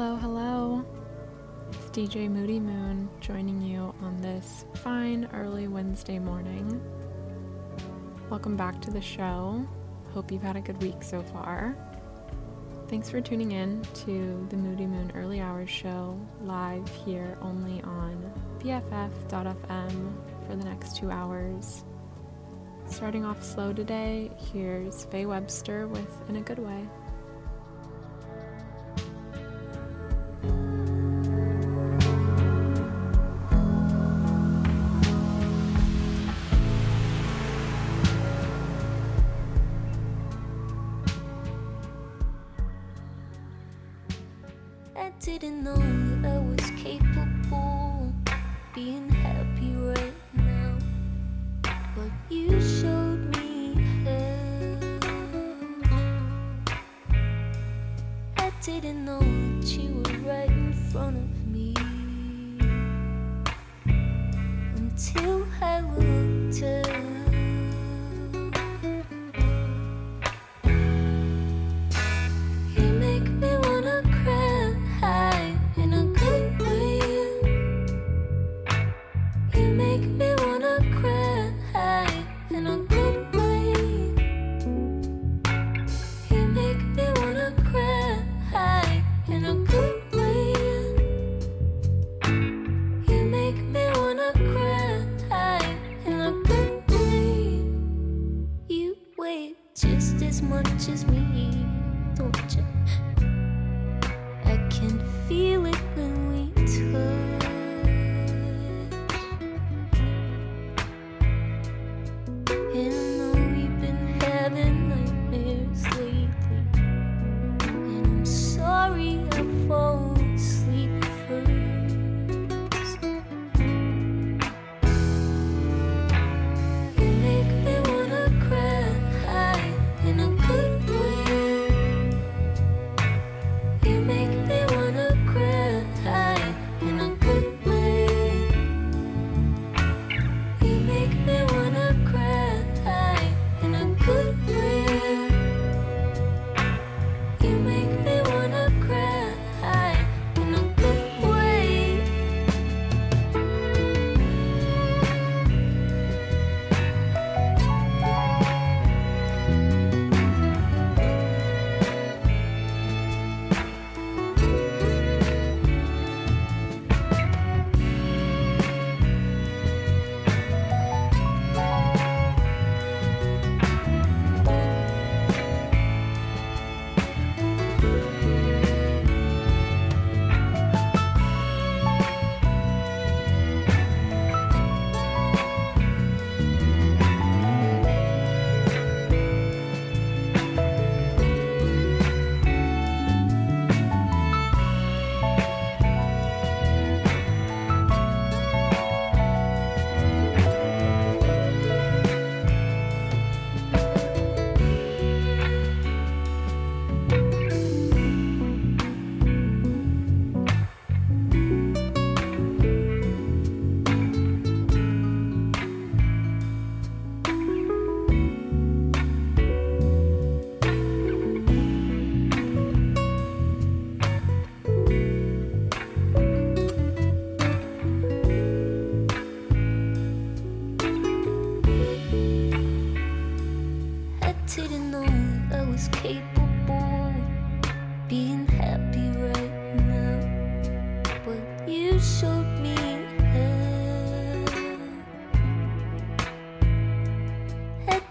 Hello, hello. It's DJ Moody Moon joining you on this fine early Wednesday morning. Welcome back to the show. Hope you've had a good week so far. Thanks for tuning in to the Moody Moon Early Hours Show live here only on BFF.fm for the next two hours. Starting off slow today, here's Faye Webster with In a Good Way.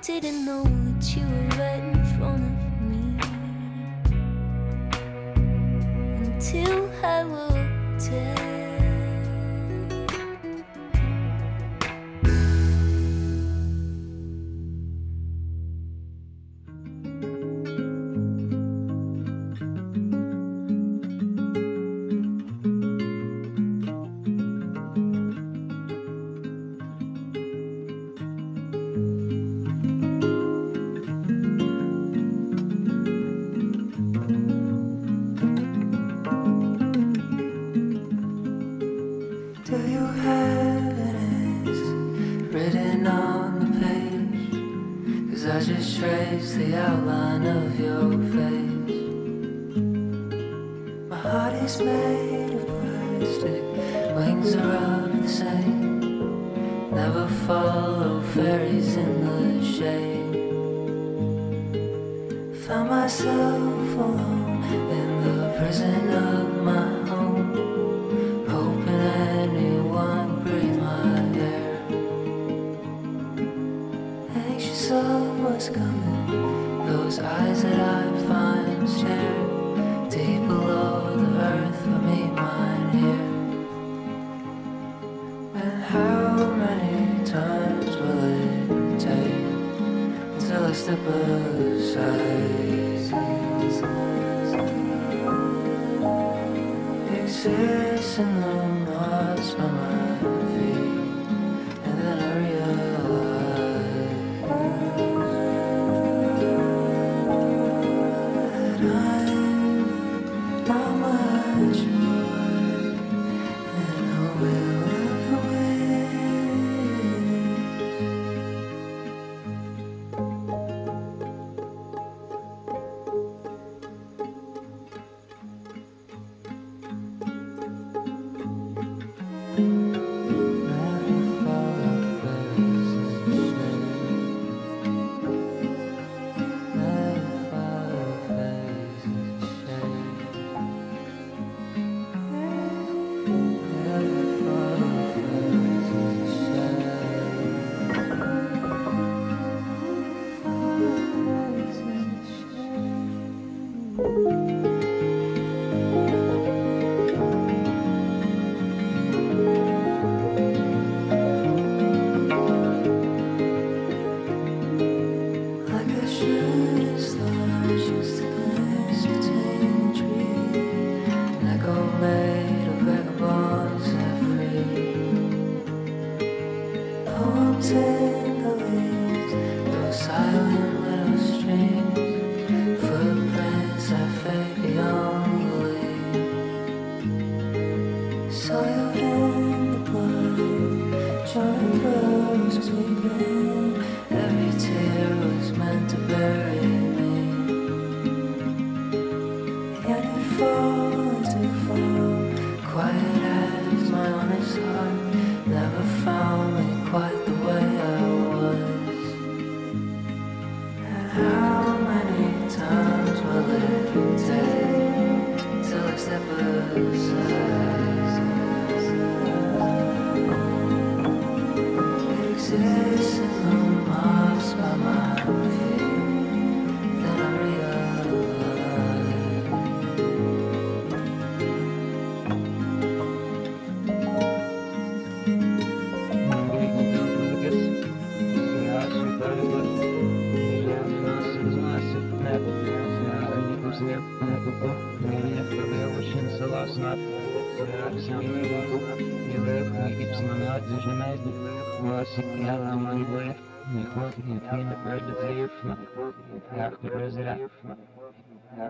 didn't know that you were right in front of me until I was.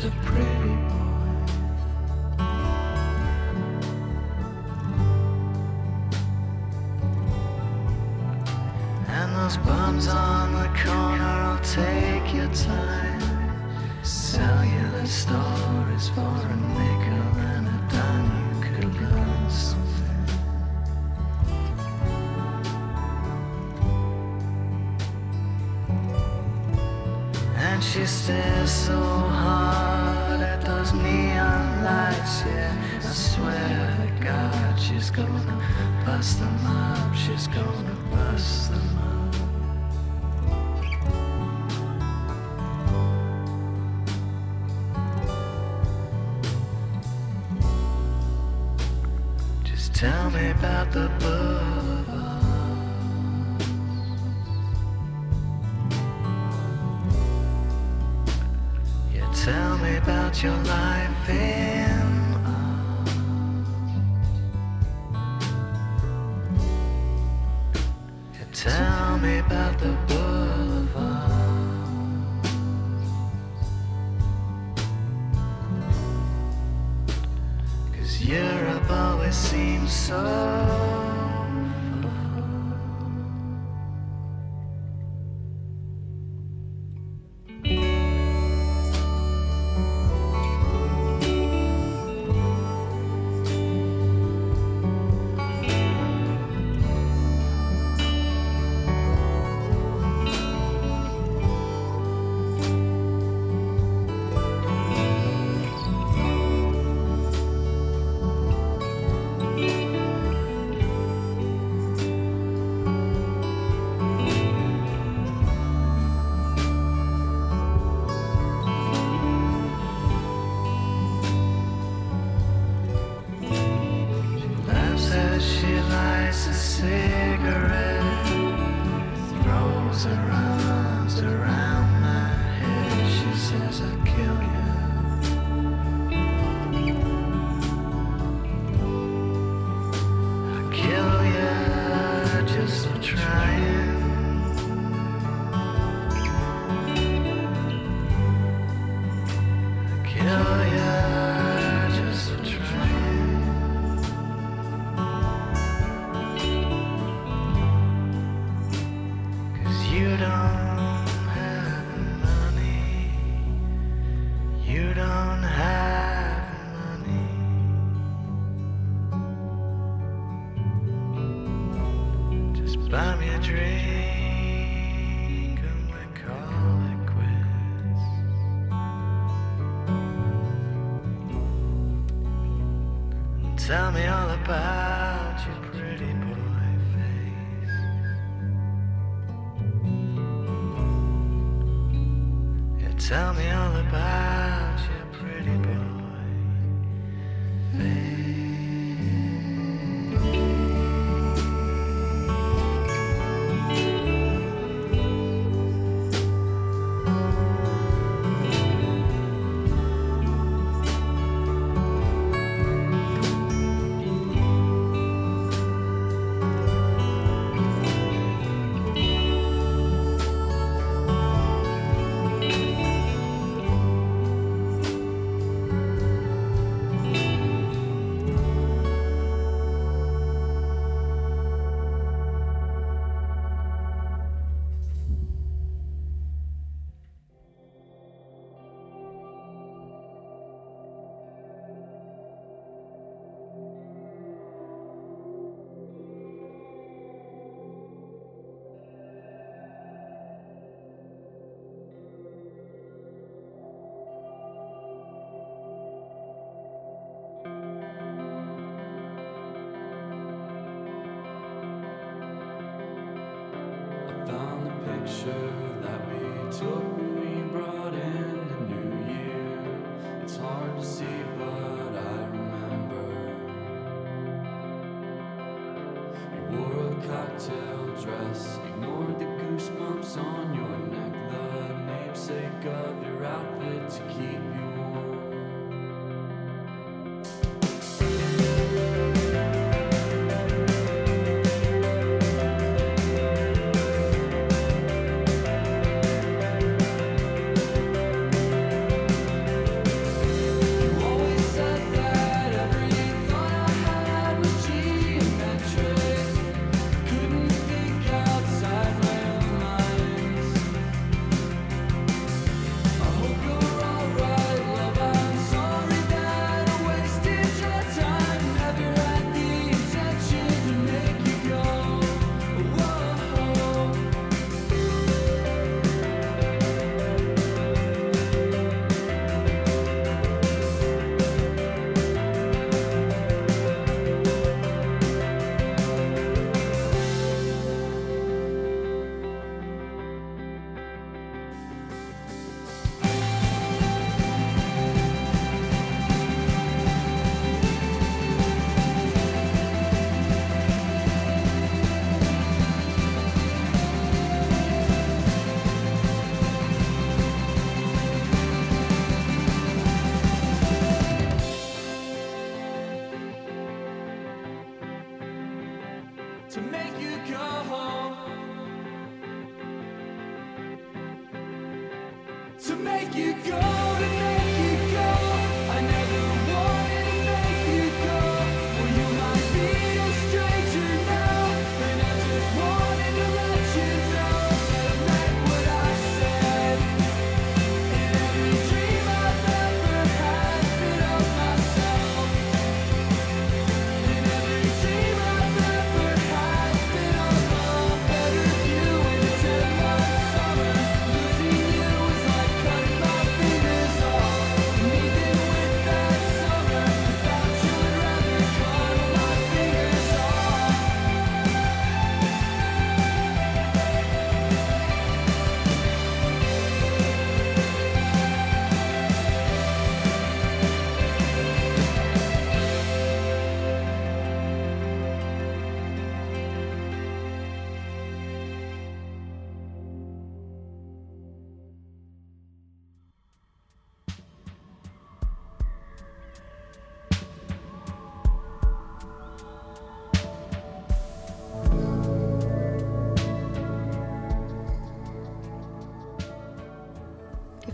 and those bums on the corner i'll take your time. Tell you the stories for a week or a day and she stares so hard those neon lights, yeah. I swear to God, she's gonna bust them up, she's gonna bust them up.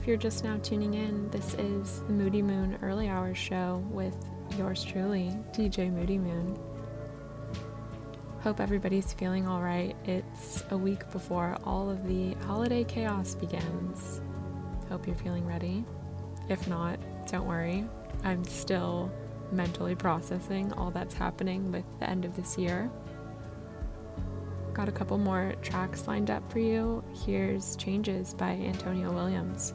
if you're just now tuning in, this is the Moody Moon Early Hours Show with yours truly, DJ Moody Moon. Hope everybody's feeling all right. It's a week before all of the holiday chaos begins. Hope you're feeling ready. If not, don't worry. I'm still mentally processing all that's happening with the end of this year. Got a couple more tracks lined up for you. Here's Changes by Antonio Williams.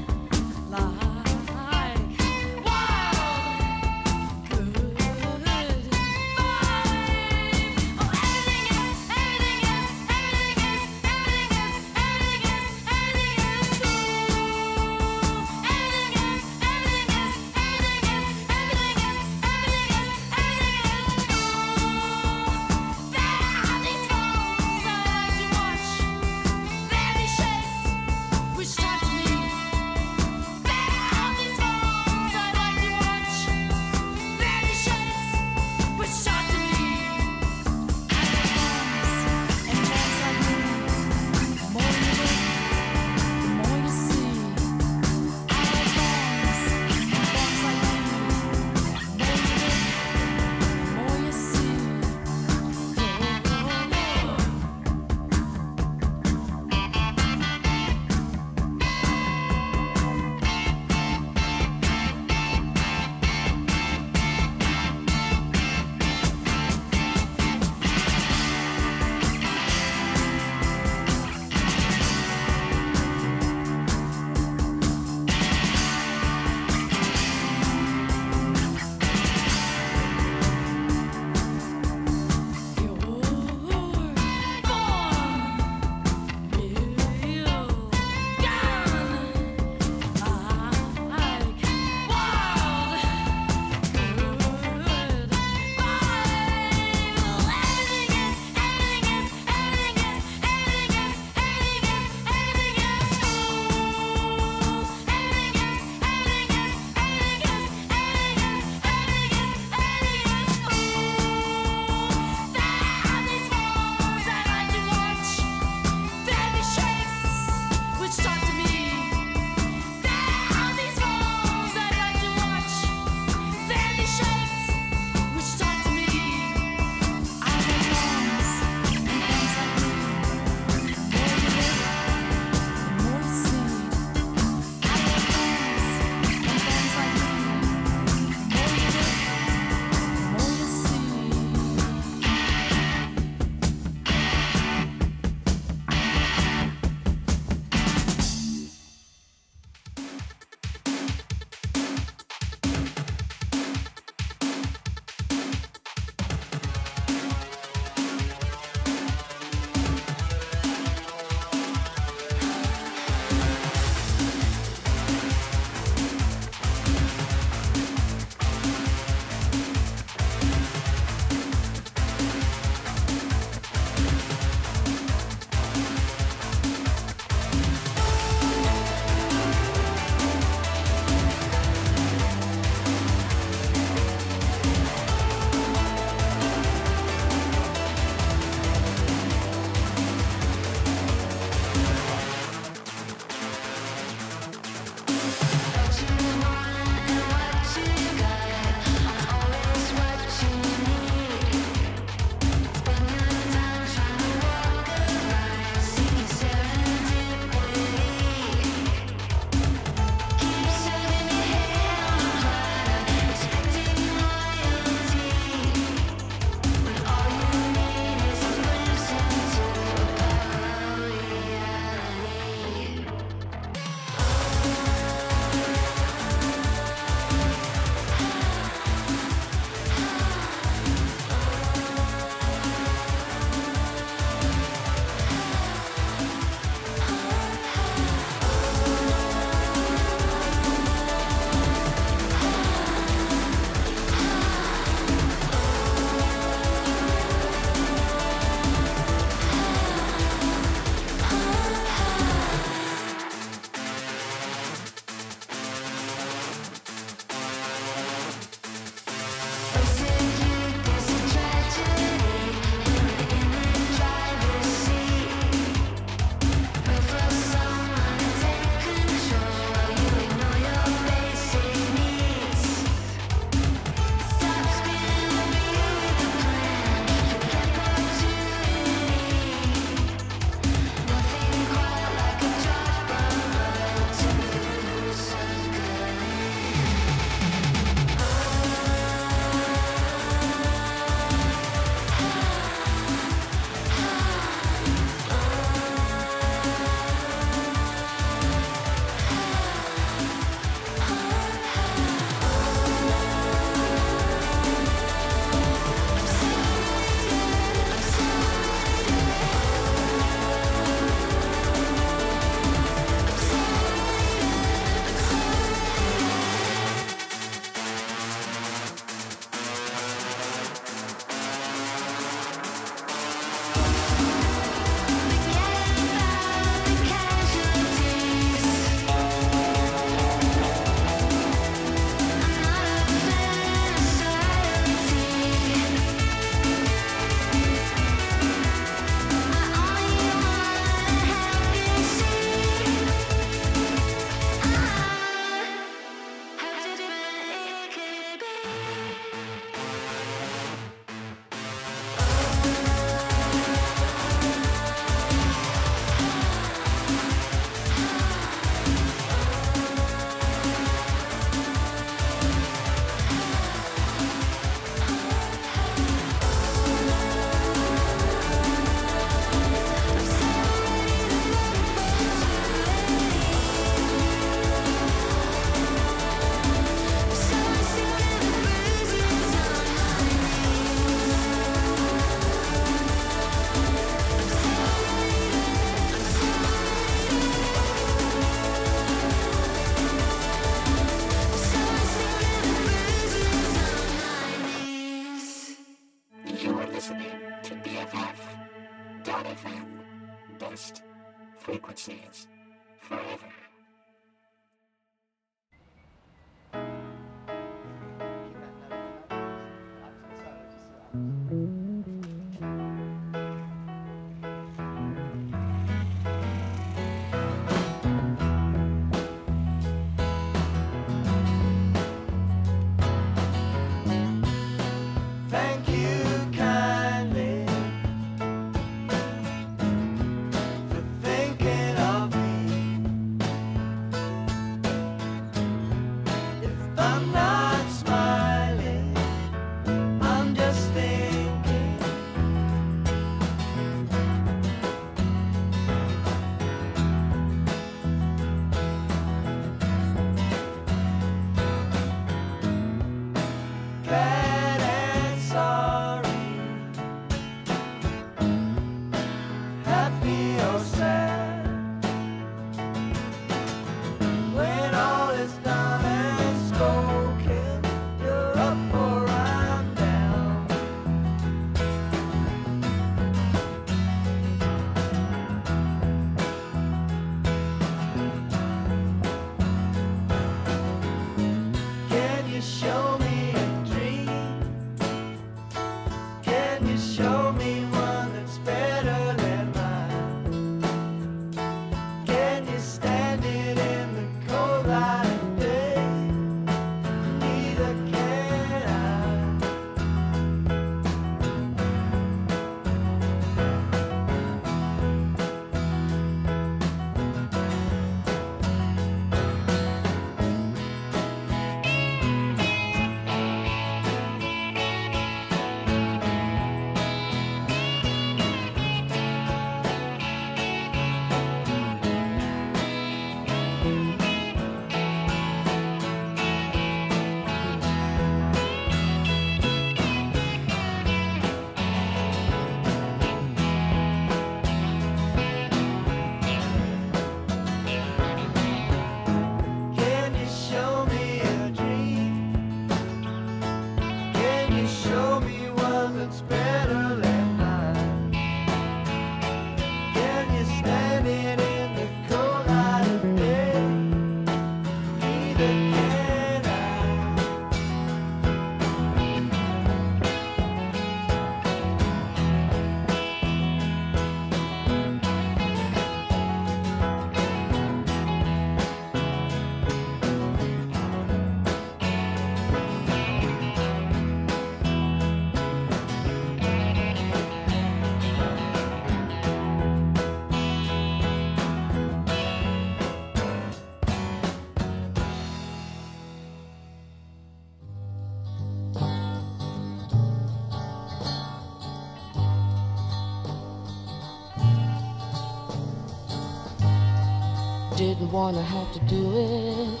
Wanna have to do it.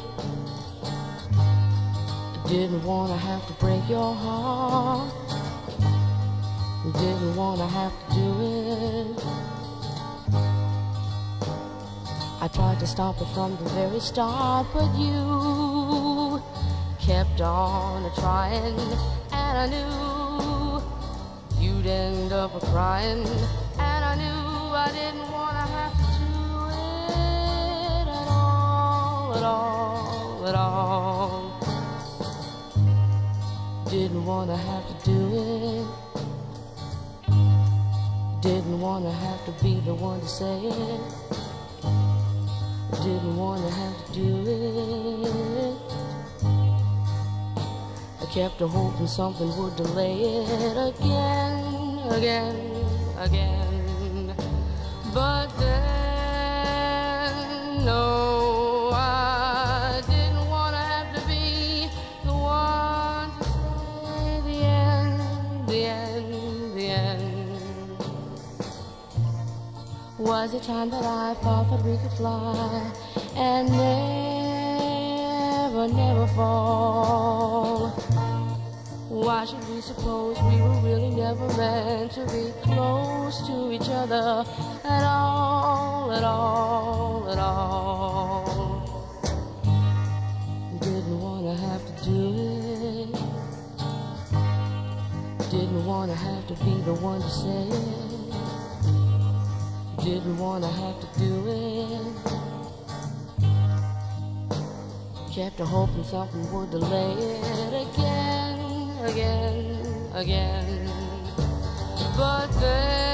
Didn't wanna have to break your heart. Didn't wanna have to do it. I tried to stop it from the very start, but you kept on trying, and I knew you'd end up crying, and I knew I didn't Didn't wanna have to do it. Didn't wanna have to be the one to say it. Didn't wanna have to do it. I kept a hoping something would delay it again, again, again. But then, no, Was it time that I thought that we could fly and never, never fall? Why should we suppose we were really never meant to be close to each other at all, at all, at all? Didn't want to have to do it. Didn't want to have to be the one to say it. Didn't wanna have to do it. Kept hoping something would delay it again, again, again. But then,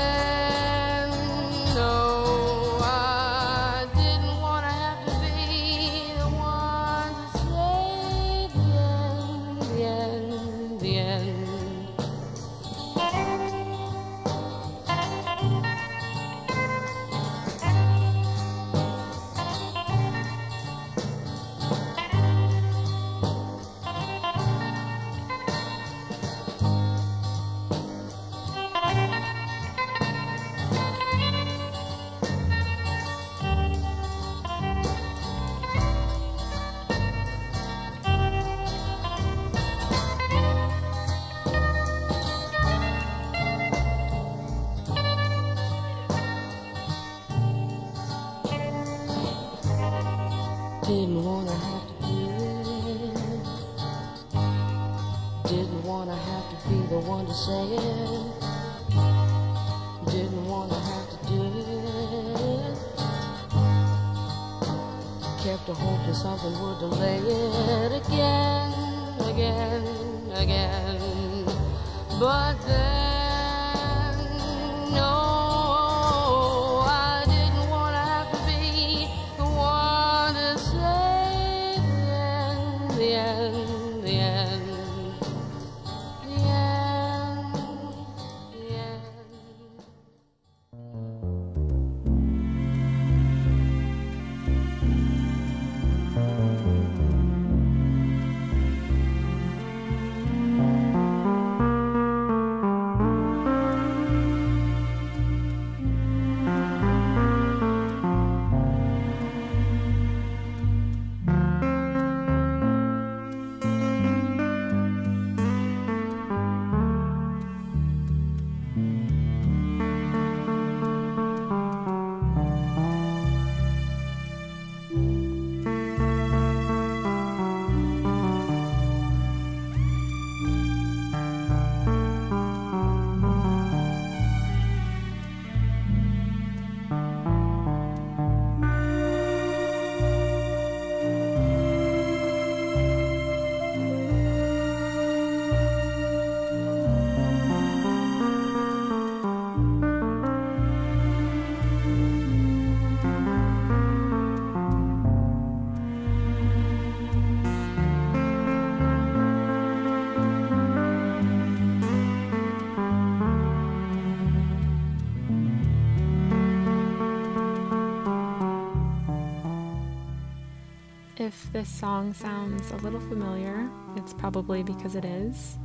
If this song sounds a little familiar, it's probably because it is.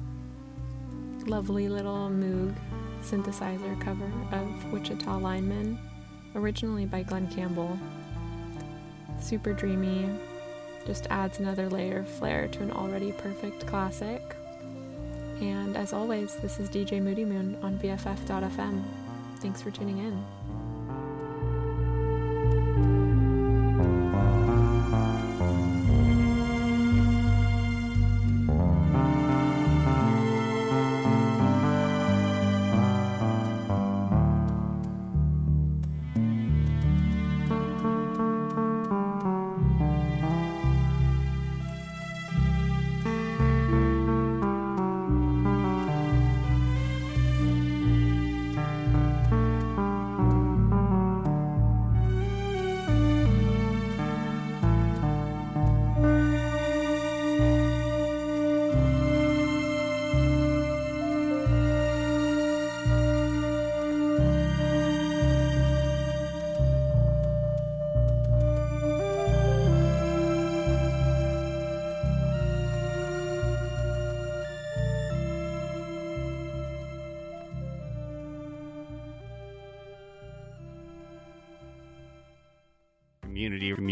Lovely little Moog synthesizer cover of Wichita Lineman, originally by Glen Campbell. Super dreamy, just adds another layer of flair to an already perfect classic. And as always, this is DJ Moody Moon on BFF.fm. Thanks for tuning in.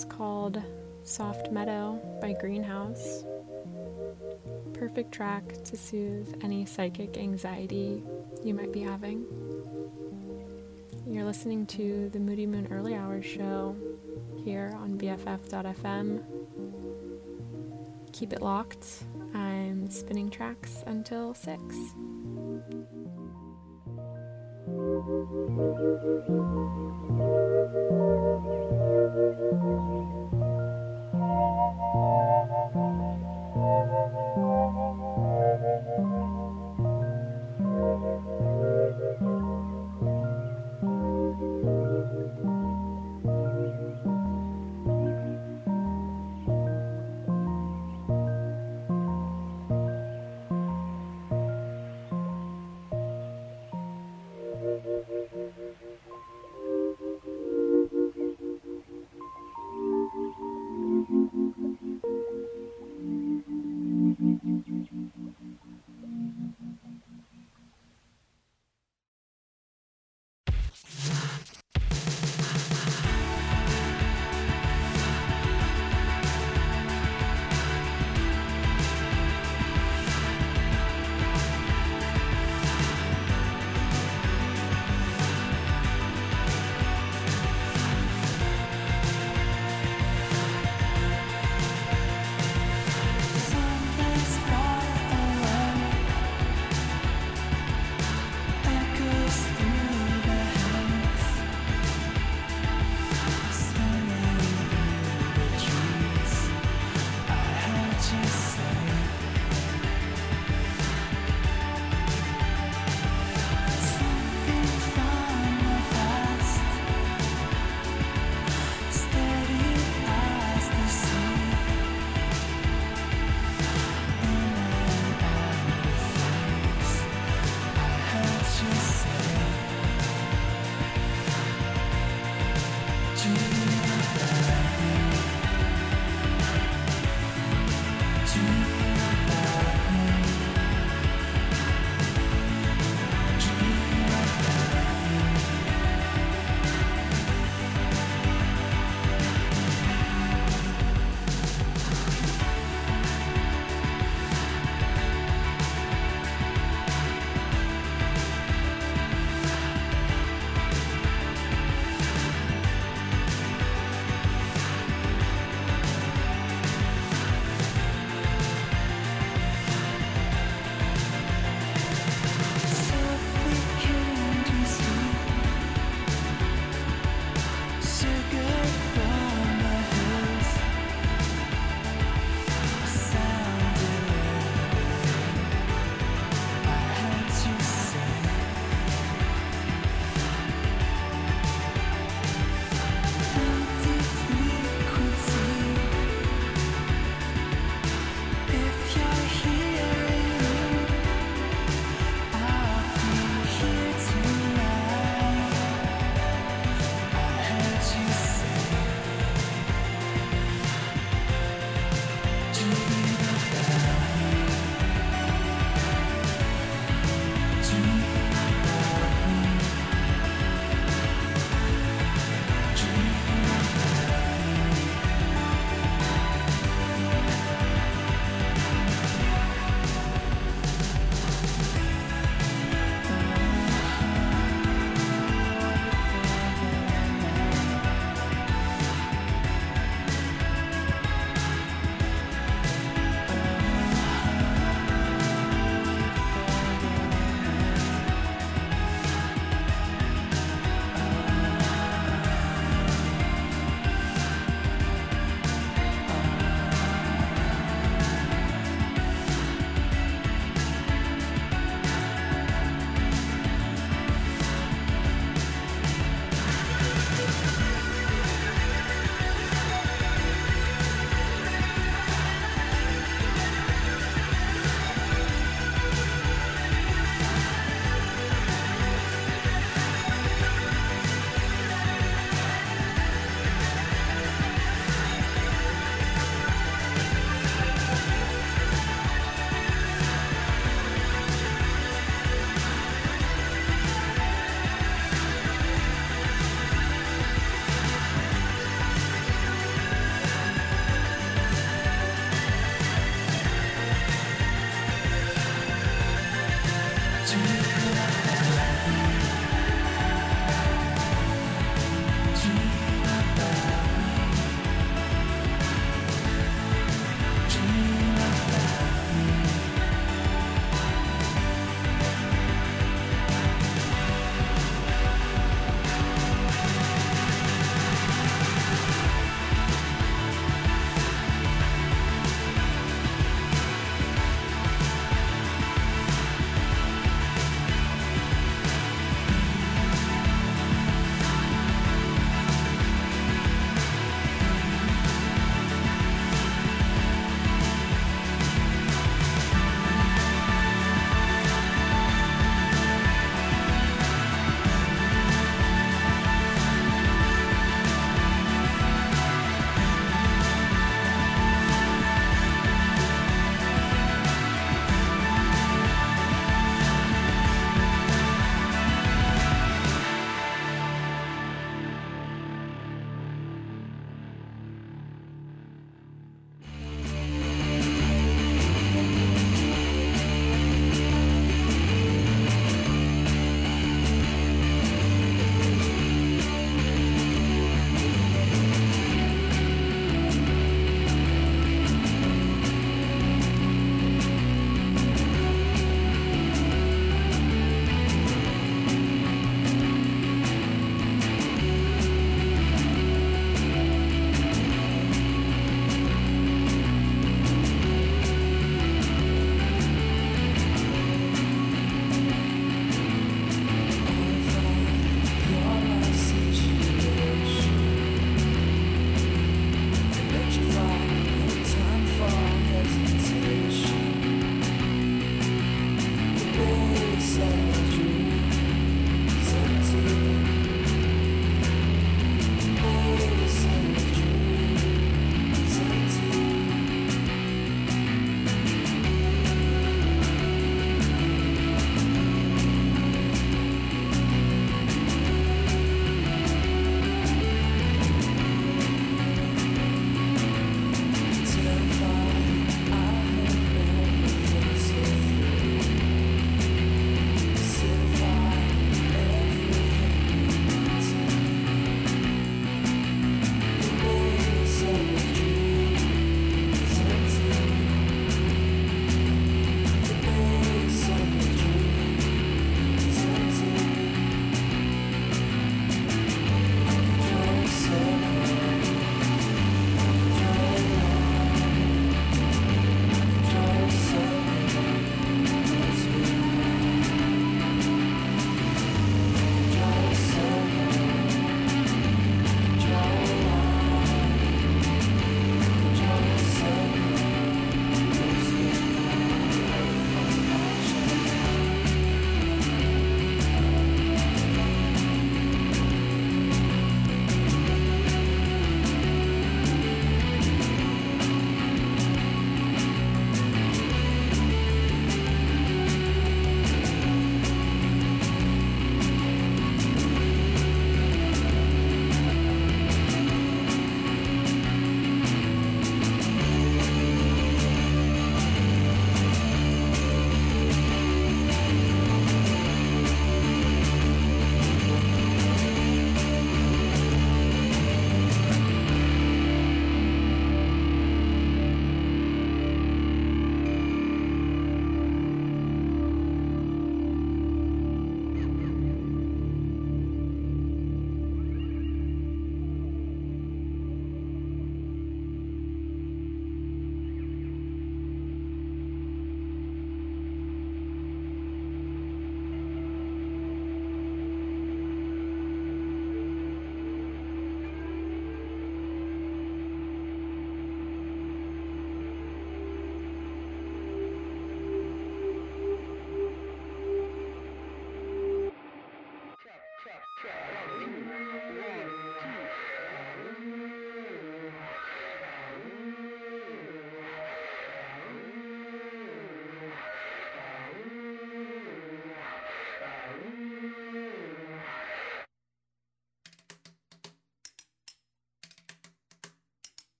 Is called Soft Meadow by Greenhouse. Perfect track to soothe any psychic anxiety you might be having. You're listening to the Moody Moon Early Hours show here on BFF.fm. Keep it locked. I'm spinning tracks until 6. Thank you.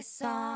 saw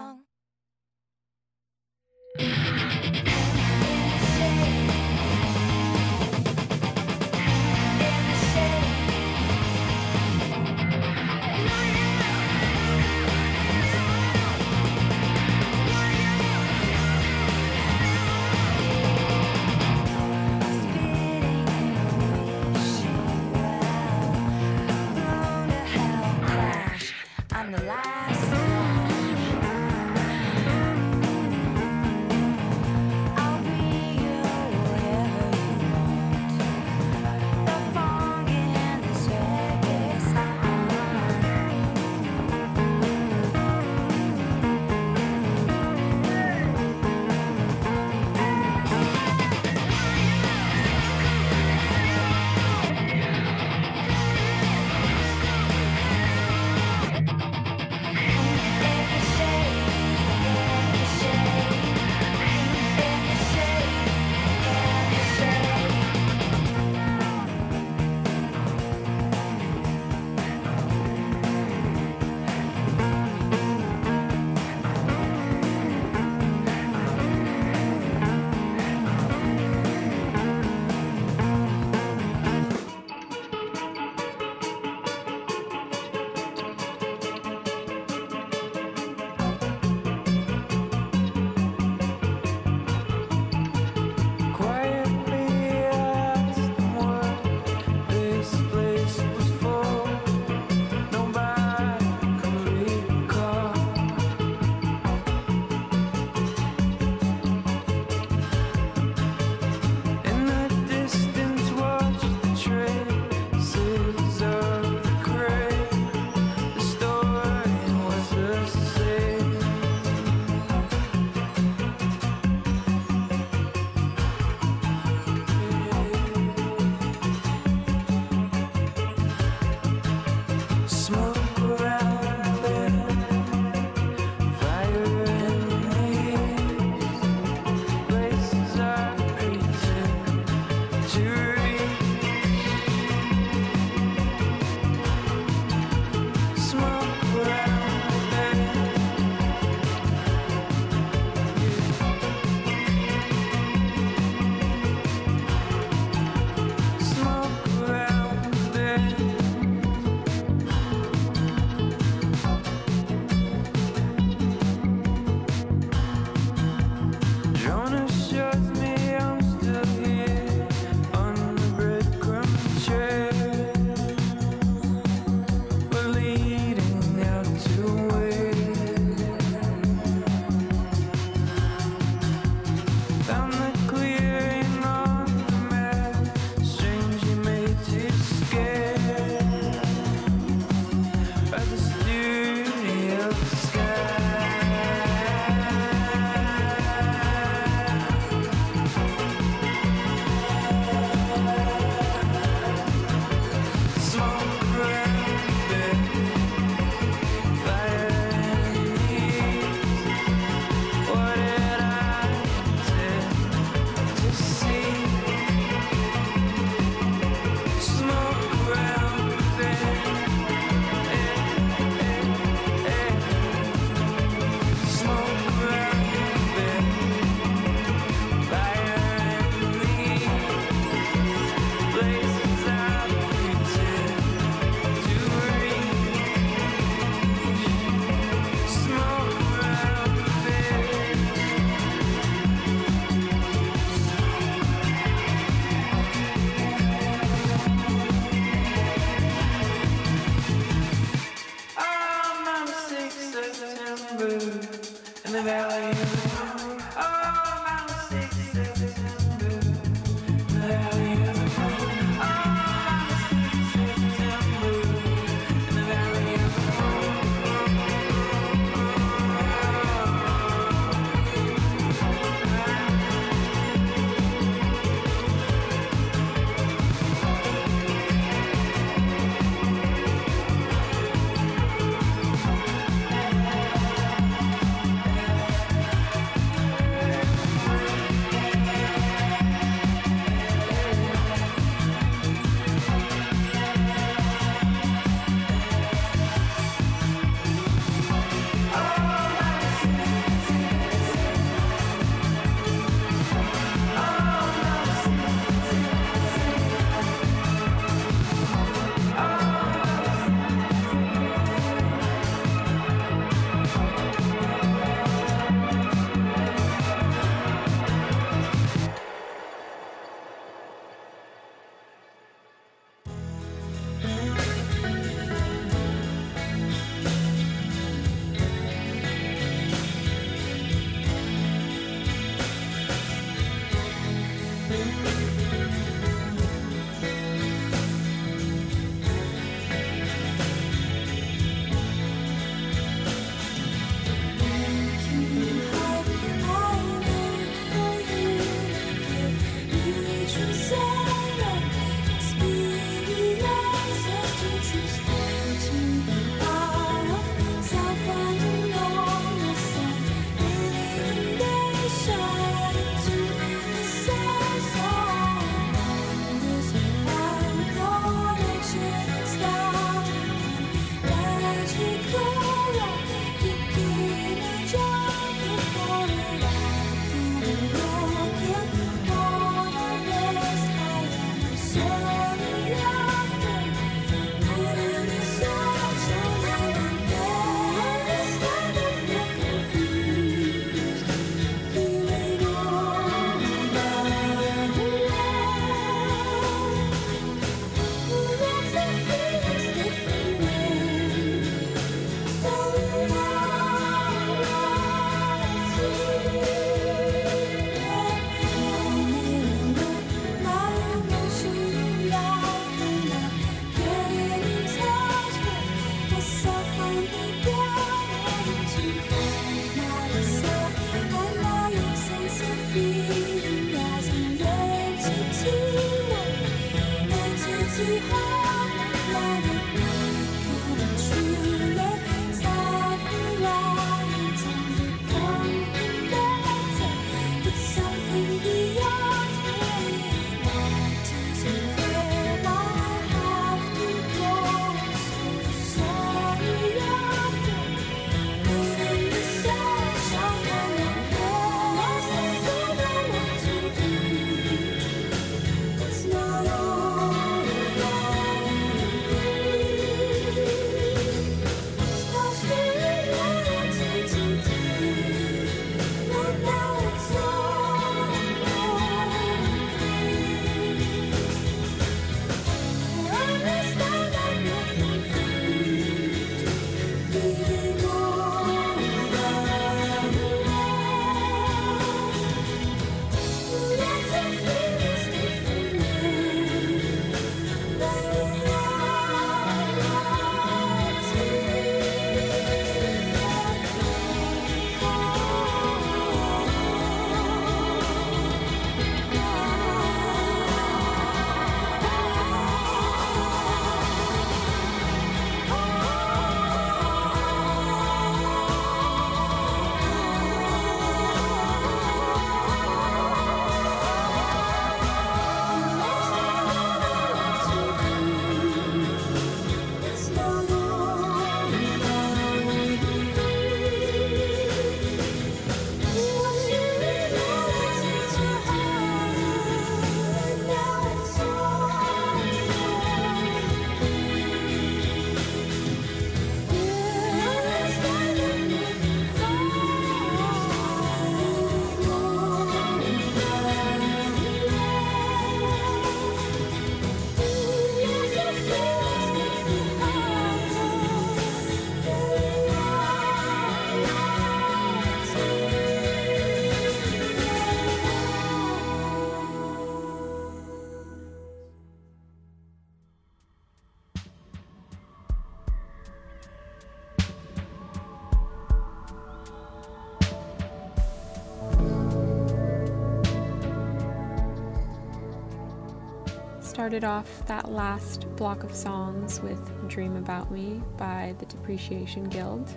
started off that last block of songs with Dream About Me by the Depreciation Guild.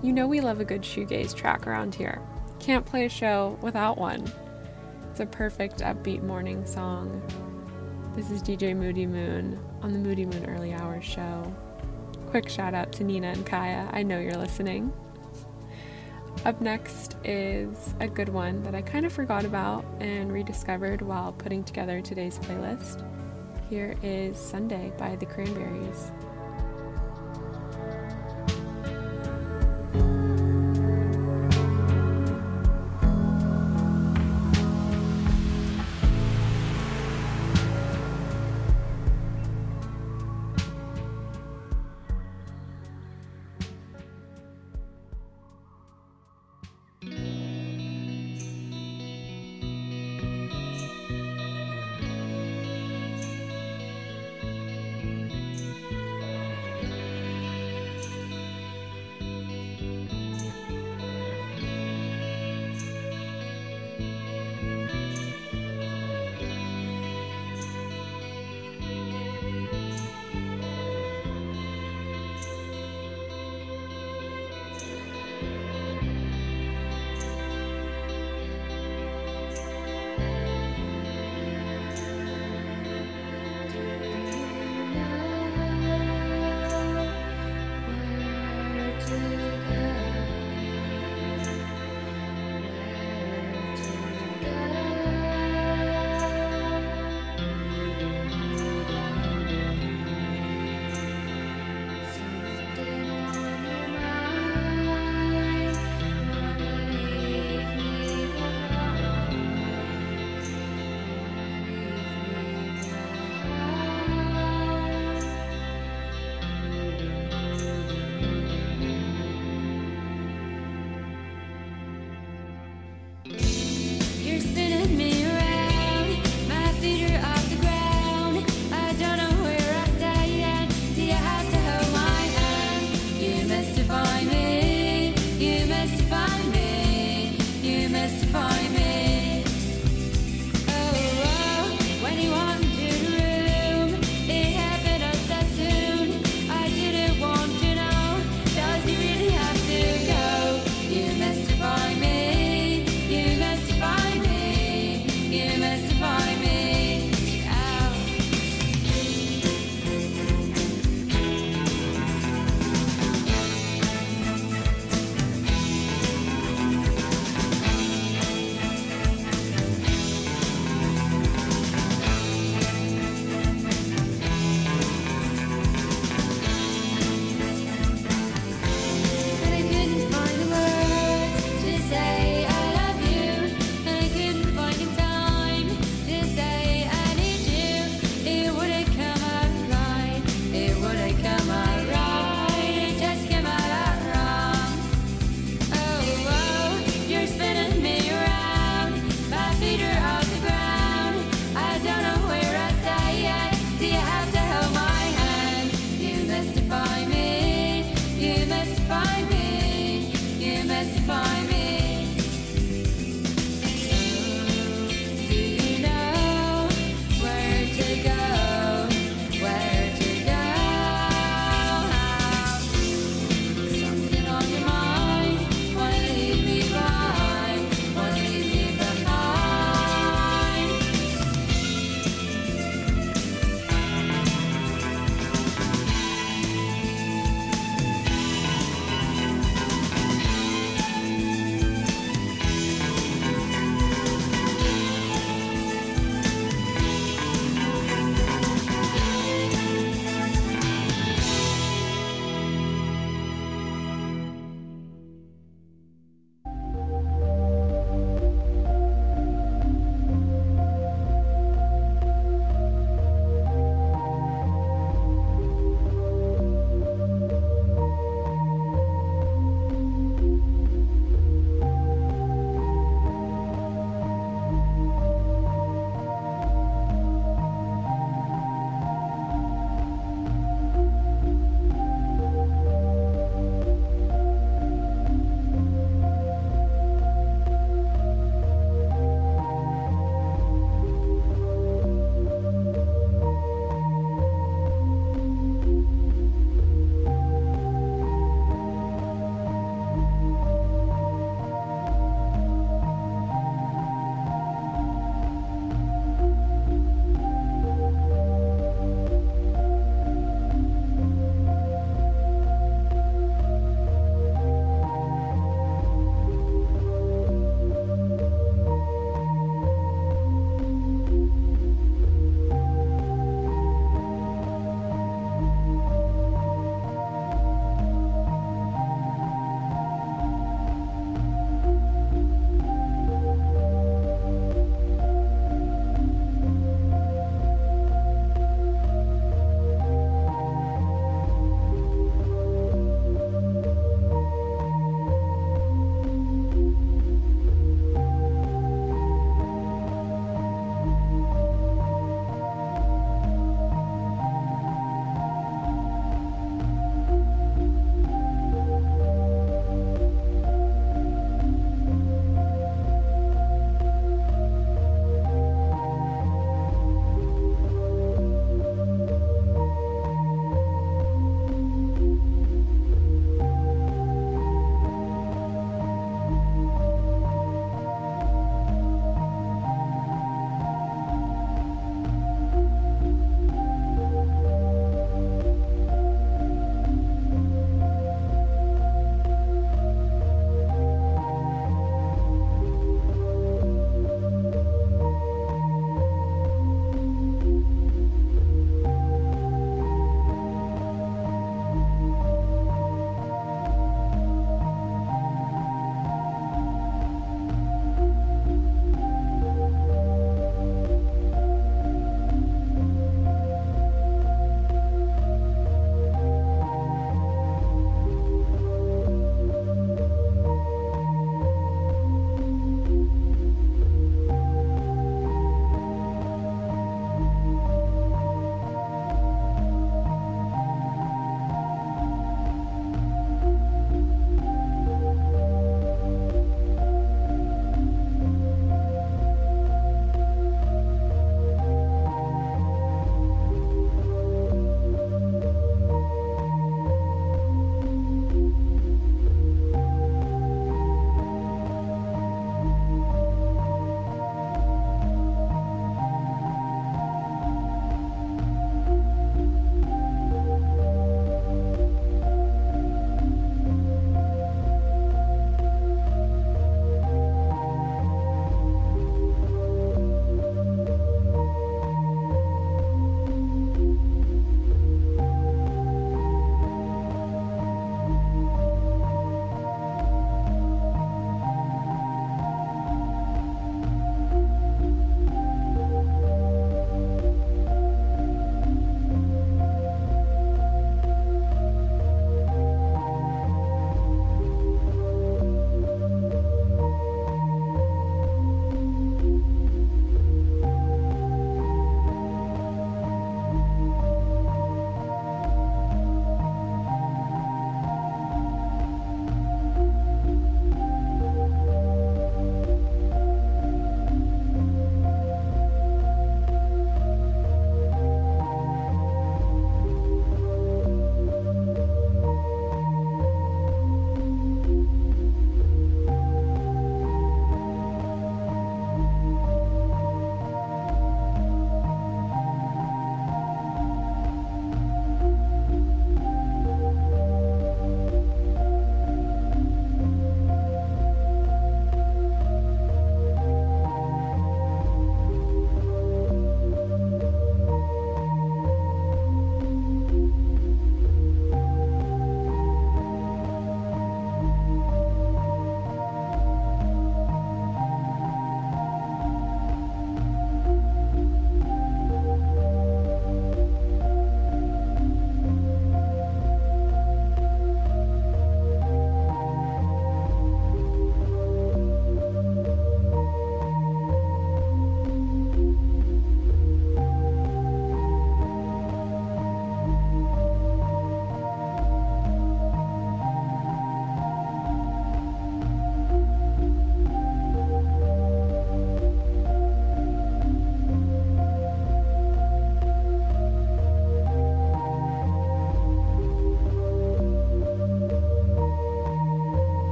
You know we love a good shoegaze track around here. Can't play a show without one. It's a perfect upbeat morning song. This is DJ Moody Moon on the Moody Moon Early Hours show. Quick shout out to Nina and Kaya. I know you're listening. Up next is a good one that I kind of forgot about and rediscovered while putting together today's playlist. Here is Sunday by the Cranberries.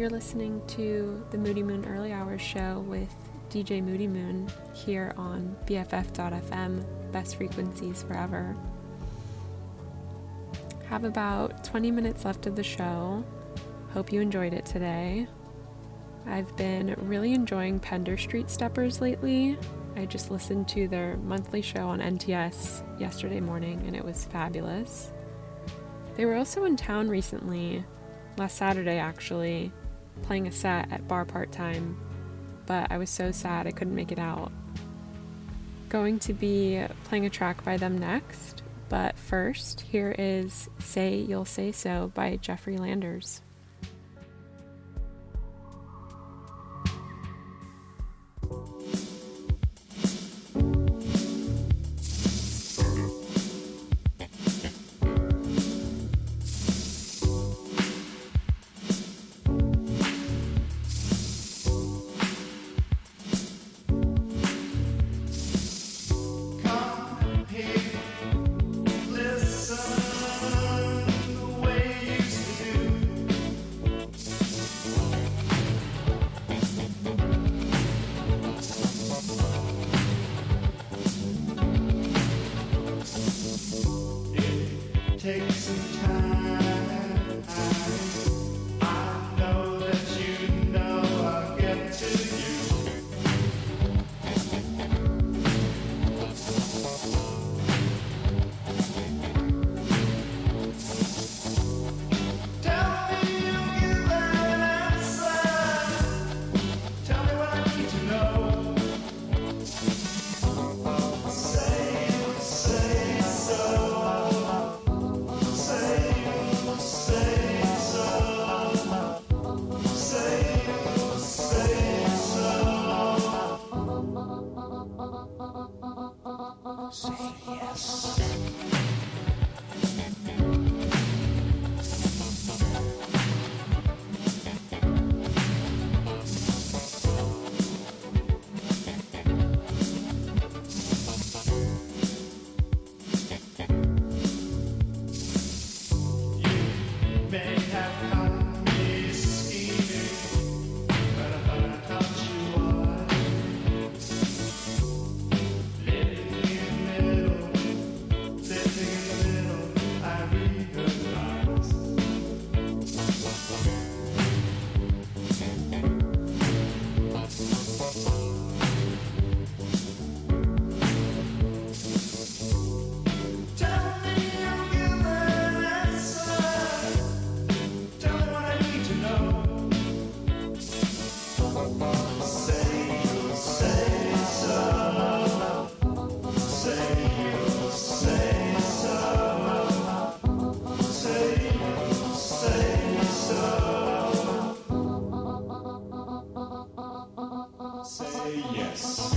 You're listening to the Moody Moon Early Hours show with DJ Moody Moon here on BFF.FM, best frequencies forever. Have about 20 minutes left of the show. Hope you enjoyed it today. I've been really enjoying Pender Street Steppers lately. I just listened to their monthly show on NTS yesterday morning and it was fabulous. They were also in town recently, last Saturday actually, playing a set at Bar Part Time, but I was so sad I couldn't make it out. Going to be playing a track by them next, but first, here is Say You'll Say So by Jeffrey Landers. Say yes.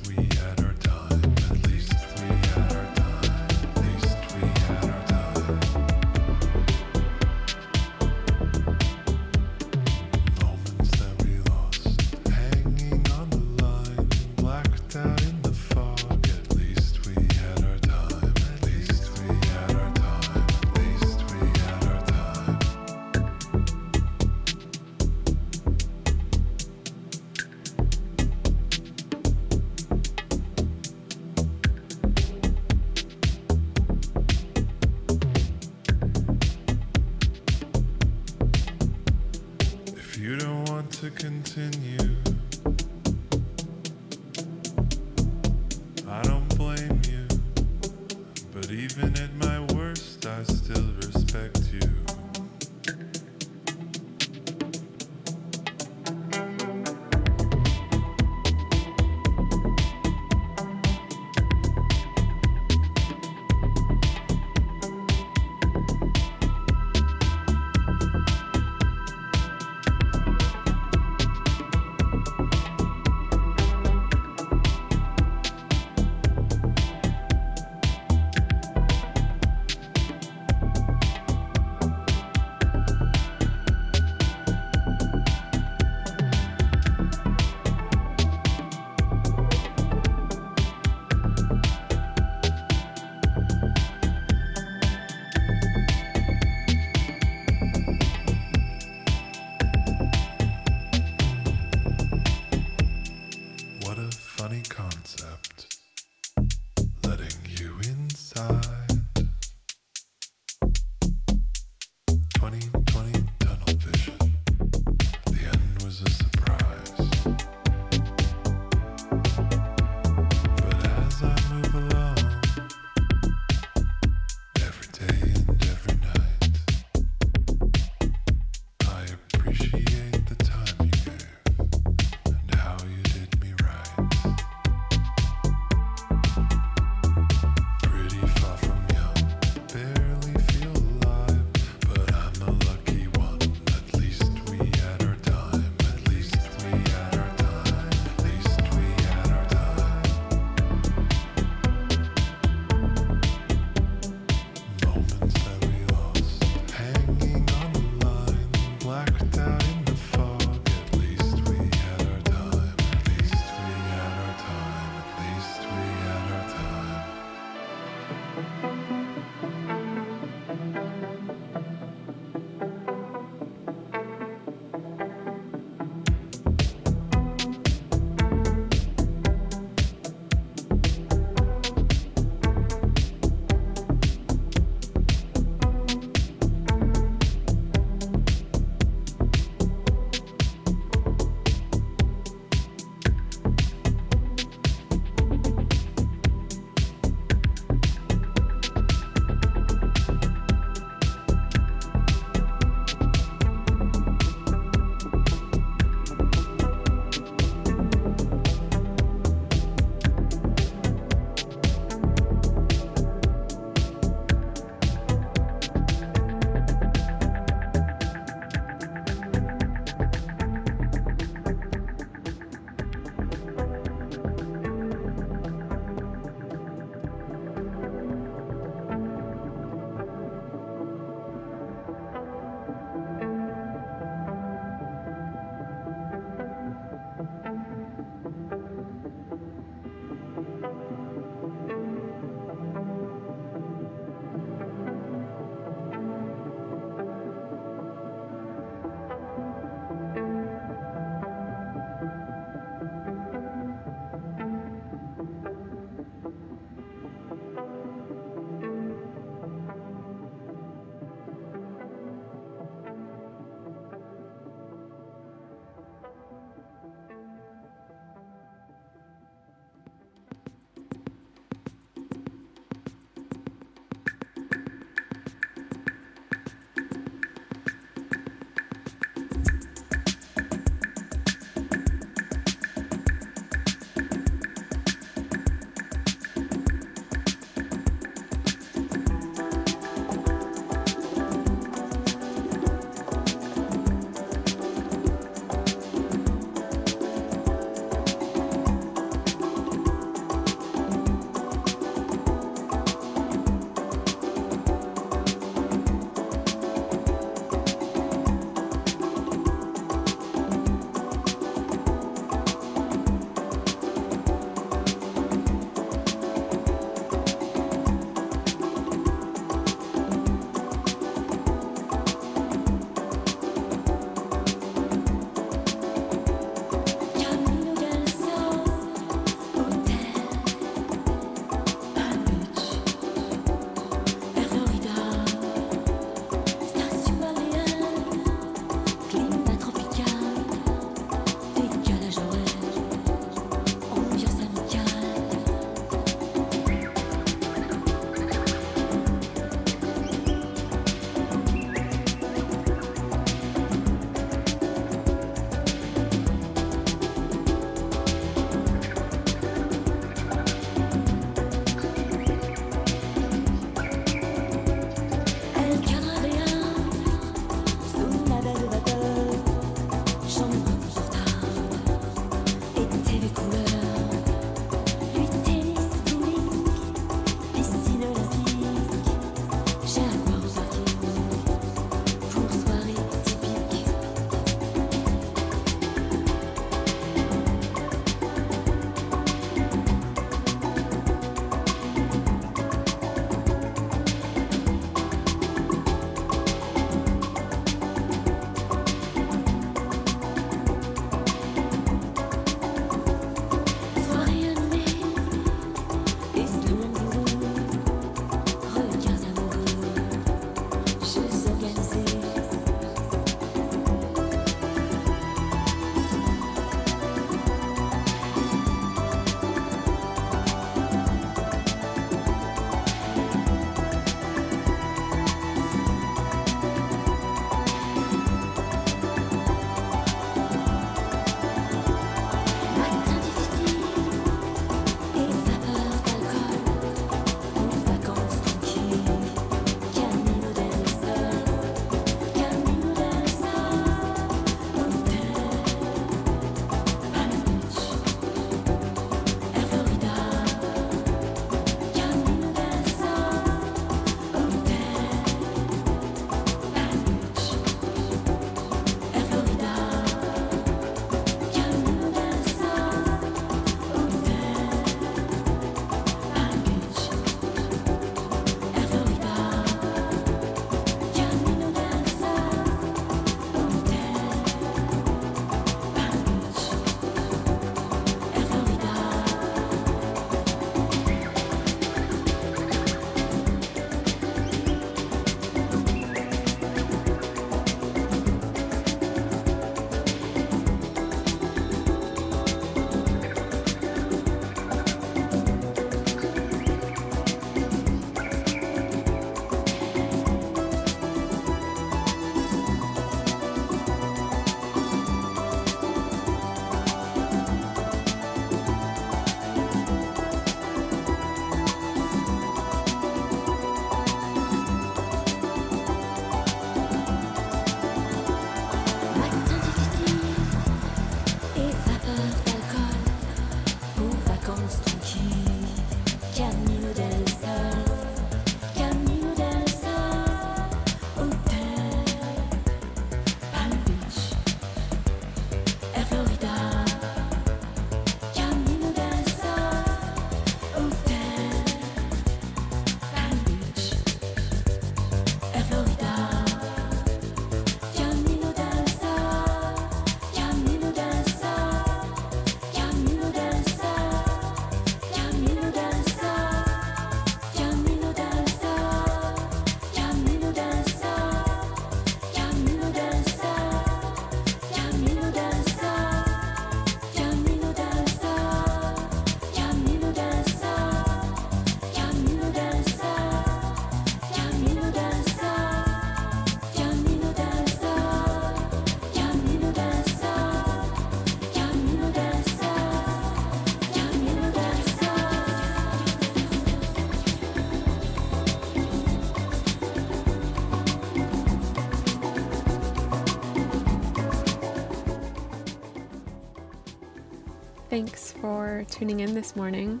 For tuning in this morning.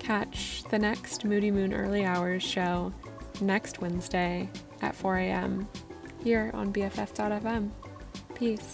Catch the next Moody Moon Early Hours show next Wednesday at 4 a.m. here on BFF.fm. Peace.